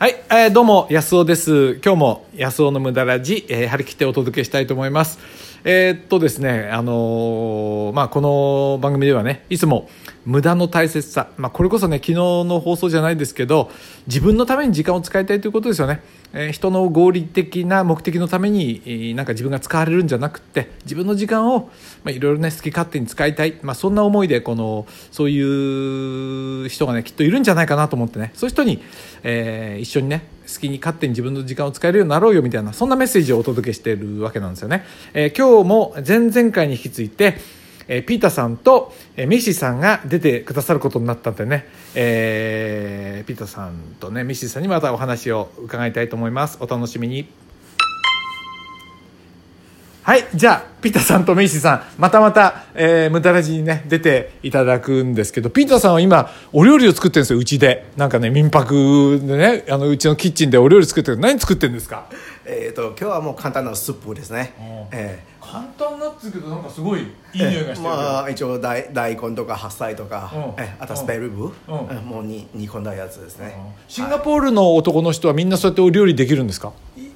はい、えーどうも安尾です。今日も安尾の無駄ラジ、えー張り切ってお届けしたいと思います。えーっとですねあのーまあこの番組ではねいつも無駄の大切さ、まあ、これこそね昨日の放送じゃないですけど自分のために時間を使いたいということですよね、え人の合理的な目的のために、なんか自分が使われるんじゃなくて自分の時間を、いろいろね好き勝手に使いたい、まあ、そんな思いでこのそういう人がねきっといるんじゃないかなと思ってね。そういう人に、えー一緒にね好きに勝手に自分の時間を使えるようになろうよみたいなそんなメッセージをお届けしているわけなんですよね、えー今日も前々回に引き続いてえピーターさんと、えーミッシーさんが出てくださることになったんでね、えーピーターさんとねミッシーさんにまたお話を伺いたいと思います。お楽しみに。はいじゃあピーターさんとメイシーさんまたまた、えー、無駄ラジにね出ていただくんですけどピーターさんは今お料理を作ってるんですようちで。なんかね民泊でねあのうちのキッチンでお料理作ってる何作ってるんですか？えー、と今日はもう簡単なスープですね。え簡単なっつうけどなんかすごいいいーえーまあ一応大大根とか白菜とか、うん。えーあとスペアリブ、もうに煮込んだやつですね。シンガポールの男の人はみんなそうやってお料理できるんですか？いい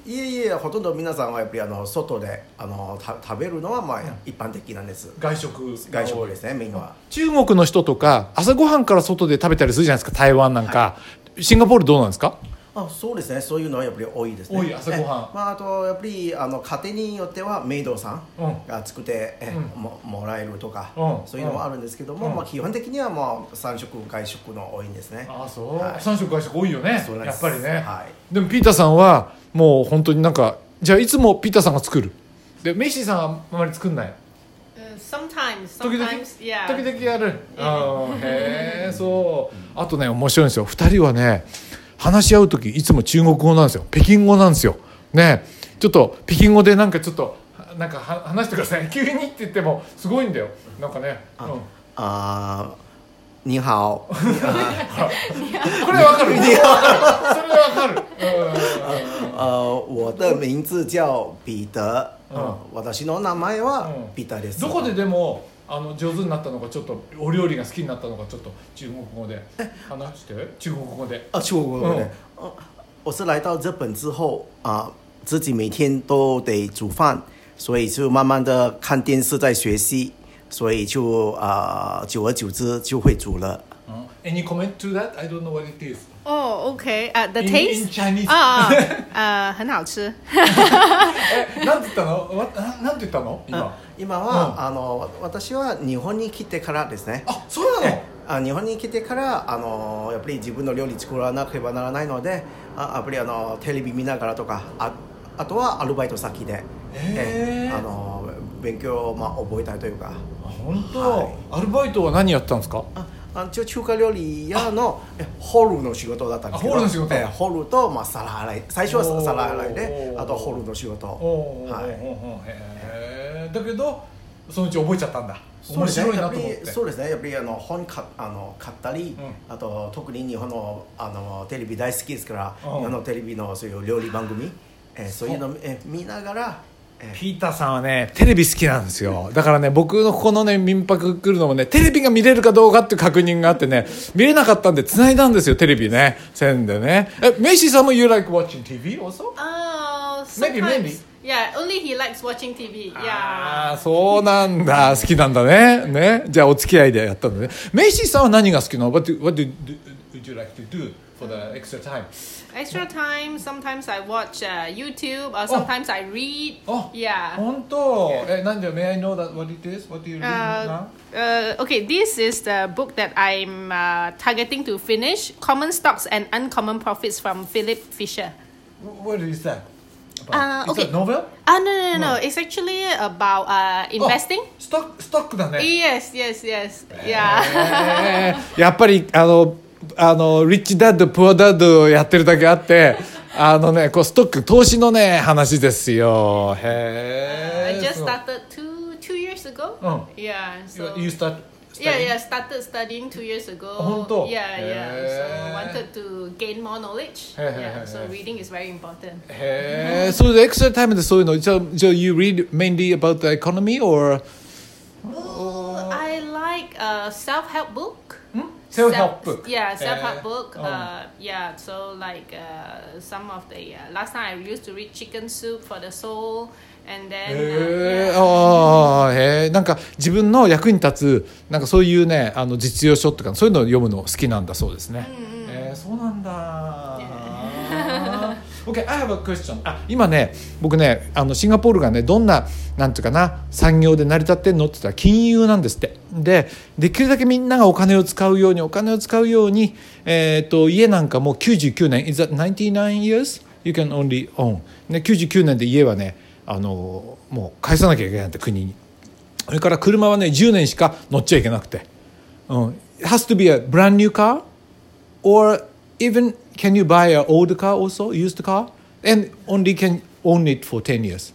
えいえほとんど皆さんはやっぱりあの外であのた食べるのはまあ一般的なんです。外食外食ですねメインは。中国の人とか朝ごはんから外で食べたりするじゃないですか台湾なんか、シンガポールどうなんですか？あそうですね。そういうのはやっぱり多いですね。多い朝ごはん。えーまああとやっぱりあの家庭によってはメイドさんうん。が作って、えーうん。ももらえるとか、うん。そういうのはあるんですけども、うん。まあ基本的にはもう三食外食の多いんですね。ああそう、はい。三食外食多いよね。そうなんです。やっぱりね、はい。でもピーターさんはもう本当になんかじゃあいつもピーターさんが作る？でメイシーさんはあまり作んない？Uh, sometimes, 時々？sometimes, yeah. 時々やる？あーへえそう。あとね面白いんですよ。2人はね話し合う時いつも中国語なんですよ。北京語なんですよ。ね。ちょっと北京語でなんかちょっとなんかは話してください。急にって言ってもすごいんだよ。なんかね、うん。啊、你好，これわかる。それわかる。うん。呃，我的名字叫彼得，私の名前はうん。ピーターです。どこででもあの上手になったのかちょっとお料理が好きになったのかちょっと中国語で話して中国語で啊，中国的，呃我是来到日本之后啊、自己每天都得煮饭，所以就慢慢的看电视在学习，所以就啊、久而久之就会煮了。Any comment to that? I don't know what it is. Oh, okay. Uh, the In- taste? in Chinese. 啊啊，呃，很好吃。え、なんて言ったの？わななんて言ったの？今。今は、うん。あの私は日本に来てからですね。あ、そうなの？あ日本に来てからあのやっぱり自分の料理作らなければならないのであやっぱりあのテレビ見ながらとかああとはアルバイト先で、へーあの勉強を、まあ、覚えたいというか。あ本当、はい。アルバイトは何やってたんですか？ああ一応中華料理屋のえホールの仕事だったんですけど。あホールの仕事？えホールと、まあ、皿洗い。最初は皿洗いであとホールの仕事。はい。おーだけどそのうち覚えちゃったんだ。面白いなと思って。そうですねやっぱりあの本かあの買ったり、うあと特に日本のあのテレビ大好きですから、うん日本のテレビのそういう料理番組、えーそういうのえー見ながら、えーピーターさんはねテレビ好きなんですよだからね僕のここのね民泊来るのもねテレビが見れるかどうかっていう確認があってね見れなかったんで繋いだんですよテレビね線でねえメイシーさんも You like watching TV also? Oh, Maybe, sometimes. maybe. Yeah, only he likes watching TV. あ Yeah. あそうなんだ好きなんだねねじゃあお付き合いでやったのねメイシーさんは何が好きなの What do, what do, would you like to do for the extra time? Extra time. Sometimes I watch uh, YouTube, or sometimes I read. あ Yeah. 本当えなんで May I know that what it is? What do you read now? Uh, uh, okay, this is the book that I'm uh, targeting to finish Common Stocks and Uncommon Profits from Philip Fisher. What is that? Uh, Is okay. that novel? Ah, no, no, no, no. It's actually about uh, investing. ストックストックだね Yes, yes, yes. Yeah. えーやっぱりあのあのリッチダッドプアダッドをやってるだけあってあのねこうストック投資のね話ですよ I へえ just started two two years ago. Oh. Yeah. So You start yeah, yeah. Started studying two years ago. 本当？Yeah, yeah. Eh. So wanted to gain more knowledge. へへへへ yeah. So reading is very important. へえそれでエクストラタイムでそういうのじゃあじゃあ You read mainly about the economy or Oh, I like a self-help book. Self-help book. Yeah, self-help Uh, book. oh. Uh, yeah, so like uh, some of the uh, last time I used to read Chicken Soup for the Soul, and then へえ uh, yeah. あなんか自分の役に立つなんかそういうねあの実用書とかそういうのを読むの好きなんだそうですね、えーそうなんだ。OK I have a question あ今ね僕ねあのシンガポールがねどんななんていうかな産業で成り立ってんのって言ったら金融なんですって。でできるだけみんながお金を使うようにお金を使うように、えー、と家なんかもう99年 Is that 99 years? You can only own、ね、99年で家はねあのもう返さなきゃいけないんだ国にそれから車はね10年しか乗っちゃいけなくて、うん、It has to be a brand new car or even can you buy an old car also used car and only can own it for 10 years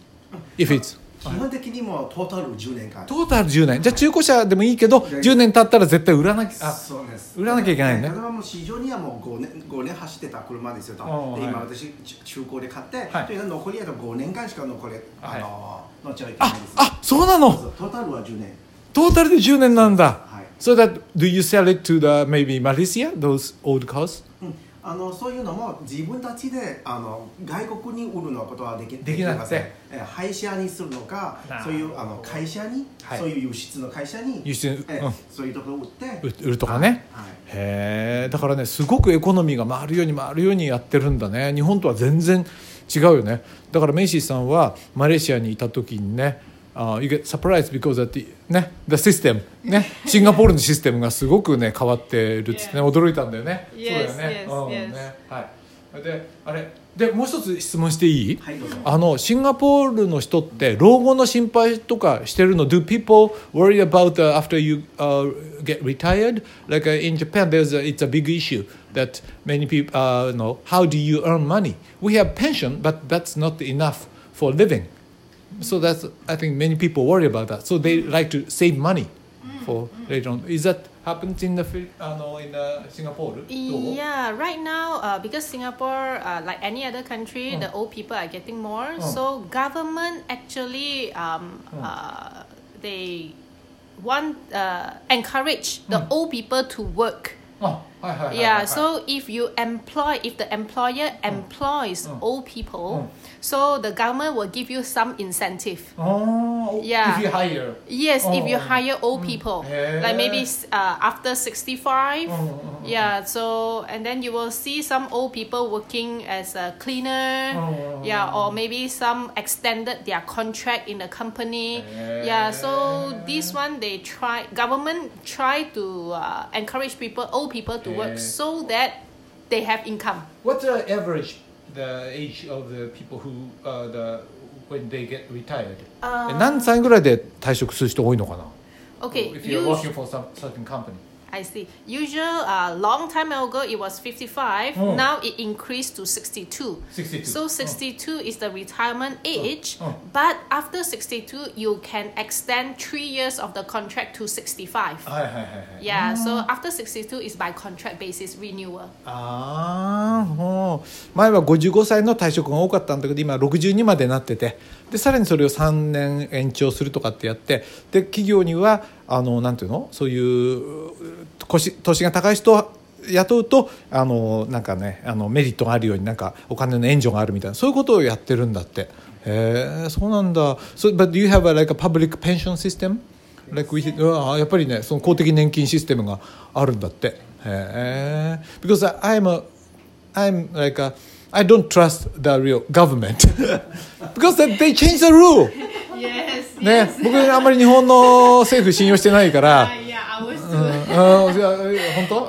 if it's 基本的にもトータル10年間。トータル10年。じゃあ中古車でもいいけど10年経ったら絶対売らなきゃ。あそうです。売らなきゃいけないよね。例えばもう市場にはもう5年 ,5 年走ってた車ですよと。今私中古で買って、はい。という残りあと5年間しか残れ、あの乗っちゃいけないあですあそうなの？トータルは10年。トータルで10年なんだ。はい。So that do you sell it to the maybe Malaysia those old cars? うんあのそういうのも自分たちであの外国に売るのことはできできなくて。ません。え廃車にするのかそういうあの会社に、はい。そういう輸出の会社に輸出えうん。そういうところを売って。売売るとかね、はい。へえ。だからねすごくエコノミーが回るように回るようにやってるんだね。日本とは全然違うよね。だからメイシーさんはマレーシアにいた時にねあ you get surprised because that the, ね the system ねシンガポールのシステムがすごくね変わってるっつってね驚いたんだよね Yes, そうだよね yes, うん yes. ねはいであれでもう一つ質問していい、はいあのシンガポールの人って老後の心配とかしてるの Do people worry about uh, after you uh, get retired? Like uh, in Japan, there's a, it's a big issue that many people uh, know. How do you earn money? We have pension, but that's not enough for living. So that's I think many people worry about that. So they mm. like to save money mm. for mm. later on. Is that happens in the uh, no, in Singapore? Yeah, right now uh, because Singapore uh, like any other country, the old people are getting more. So government actually um, uh, they want uh, encourage the old people to work. Oh. Yeah, so if you employ, if the employer employs old people, so the government will give you some incentive. Oh, Yeah. if you hire. Yes, if you Oh. hire old people, like maybe uh, after 65, Oh, yeah, so and then you will see some old people working as a cleaner, Oh. yeah, or maybe some extended their contract in the company, yeah. So this one they try, government try to uh, encourage people, old people to Yeah. work so that they have income. What's the average the age of the people who uh, the when they get retired? え何歳ぐらいで退職する人多いのかな Okay, If you're working for some certain company. I see. Usual, uh, long time ago it was 55. Oh. Now it increased to 62. 62. So 62 is the retirement age. Oh. But after 62, you can extend three years of the contract to 65. はいはいはいはい。Yeah. So after 62 is by contract basis renewal. ああ、前は55歳の退職が多かったんだけど今62までなっててでさらにそれを3年延長するとかってやってで企業にはあのなんていうのそういう年年が高い人を雇うとあのなんかねあのメリットがあるようになんかお金の援助があるみたいなそういうことをやってるんだってへえそうなんだ so, But do you have a, like a public pension system? Like we, あやっぱりねその公的年金システムがあるんだってへえ Because I'm a I'm like a I don't trust the real government because they change the rule. ね僕あんまり日本の政府信用してないから、本当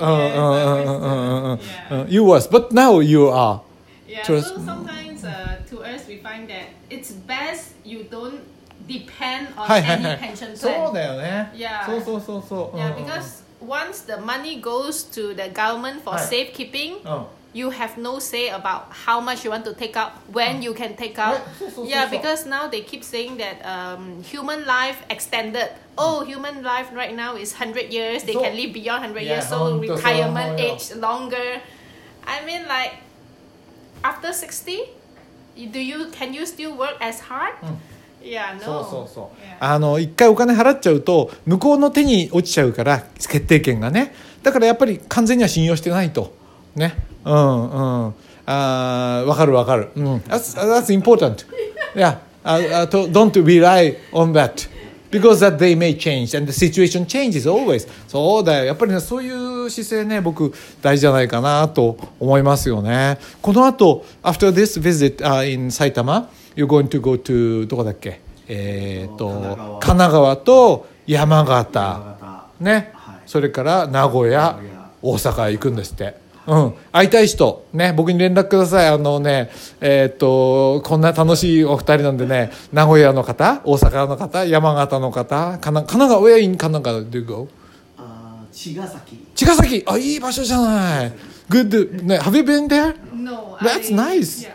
You was but now you are Yeah, so sometimes uh, to us we find that it's best you don't depend on any はい pension そう plan. だよね Yeah. そうそうそうそう Yeah, because once the money goes to the government for safekeeping, うん you have no say about how much you want to take out, when you can take out. Yeah, because now they keep saying that um, human life extended. Oh, human life right now is 100 years. They can live beyond 100 Yeah, years, so retirement age longer. I mean, like, after 60, you- do you can you still work as hard? Yeah, そう no. そうそう Yeah. あの一回お金払っちゃうと向こうの手に落ちちゃうから決定権がねだからやっぱり完全には信用してないとねうんうんあーわかるわかる、うん、that's, that's important yeah uh, uh, don't rely on that because that they may change and the situation changes always そうだよやっぱりねそういう姿勢ね僕大事じゃないかなと思いますよねこの後 after this visit、uh, in 埼玉 you're going to go to どこだっけえー、と神奈川と山形ね、はいそれから名古屋名古屋大阪へ行くんですってうん、会いたい人、ね、僕に連絡ください。あのね、え、っと、こんな楽しいお二人なんでね、名古屋の方、大阪の方、山形の方、神,神奈川、親に神奈川で行こう。茅ヶ崎。茅ヶ崎あ、いい場所じゃない。Good. ね、Have you been there? That's nice.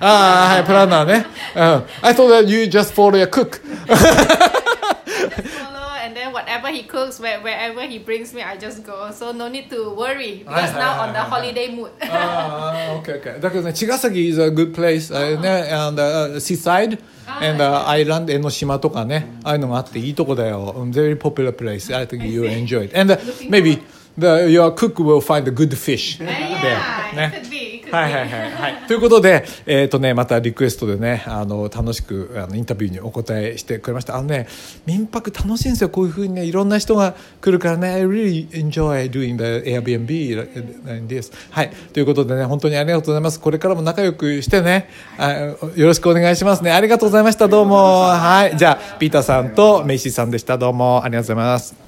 ああ、はい、プランナーね。うん。I thought you just follow your cook. follow and then whatever he cooks, where, wherever he brings me, I just go. So no need to worry because Aye, now aye, on the aye, aye. holiday mood. ああ、OK, OK. だけどね、茅ヶ崎 is a good place. あね、and、uh, seaside. And、uh, island 江ノ島とかね、ああいうのがあっていいとこだよ。Um, Very popular place. I think you enjoy it. And、uh, maybe the, your cook will find a good fish. yeah, there. it ね はいはいはいはい。ということで、えっ、とね、またリクエストでね、あの、楽しく、あの、インタビューにお答えしてくれました。あのね、民泊楽しいんですよ。こういうふうにね、いろんな人が来るからね、I really enjoy doing the Airbnb this. はい。ということでね、本当にありがとうございます。これからも仲良くしてね、あよろしくお願いしますね。ありがとうございました。どうも。はい。じゃあ、ピーターさんとメイシーさんでした。どうもありがとうございます。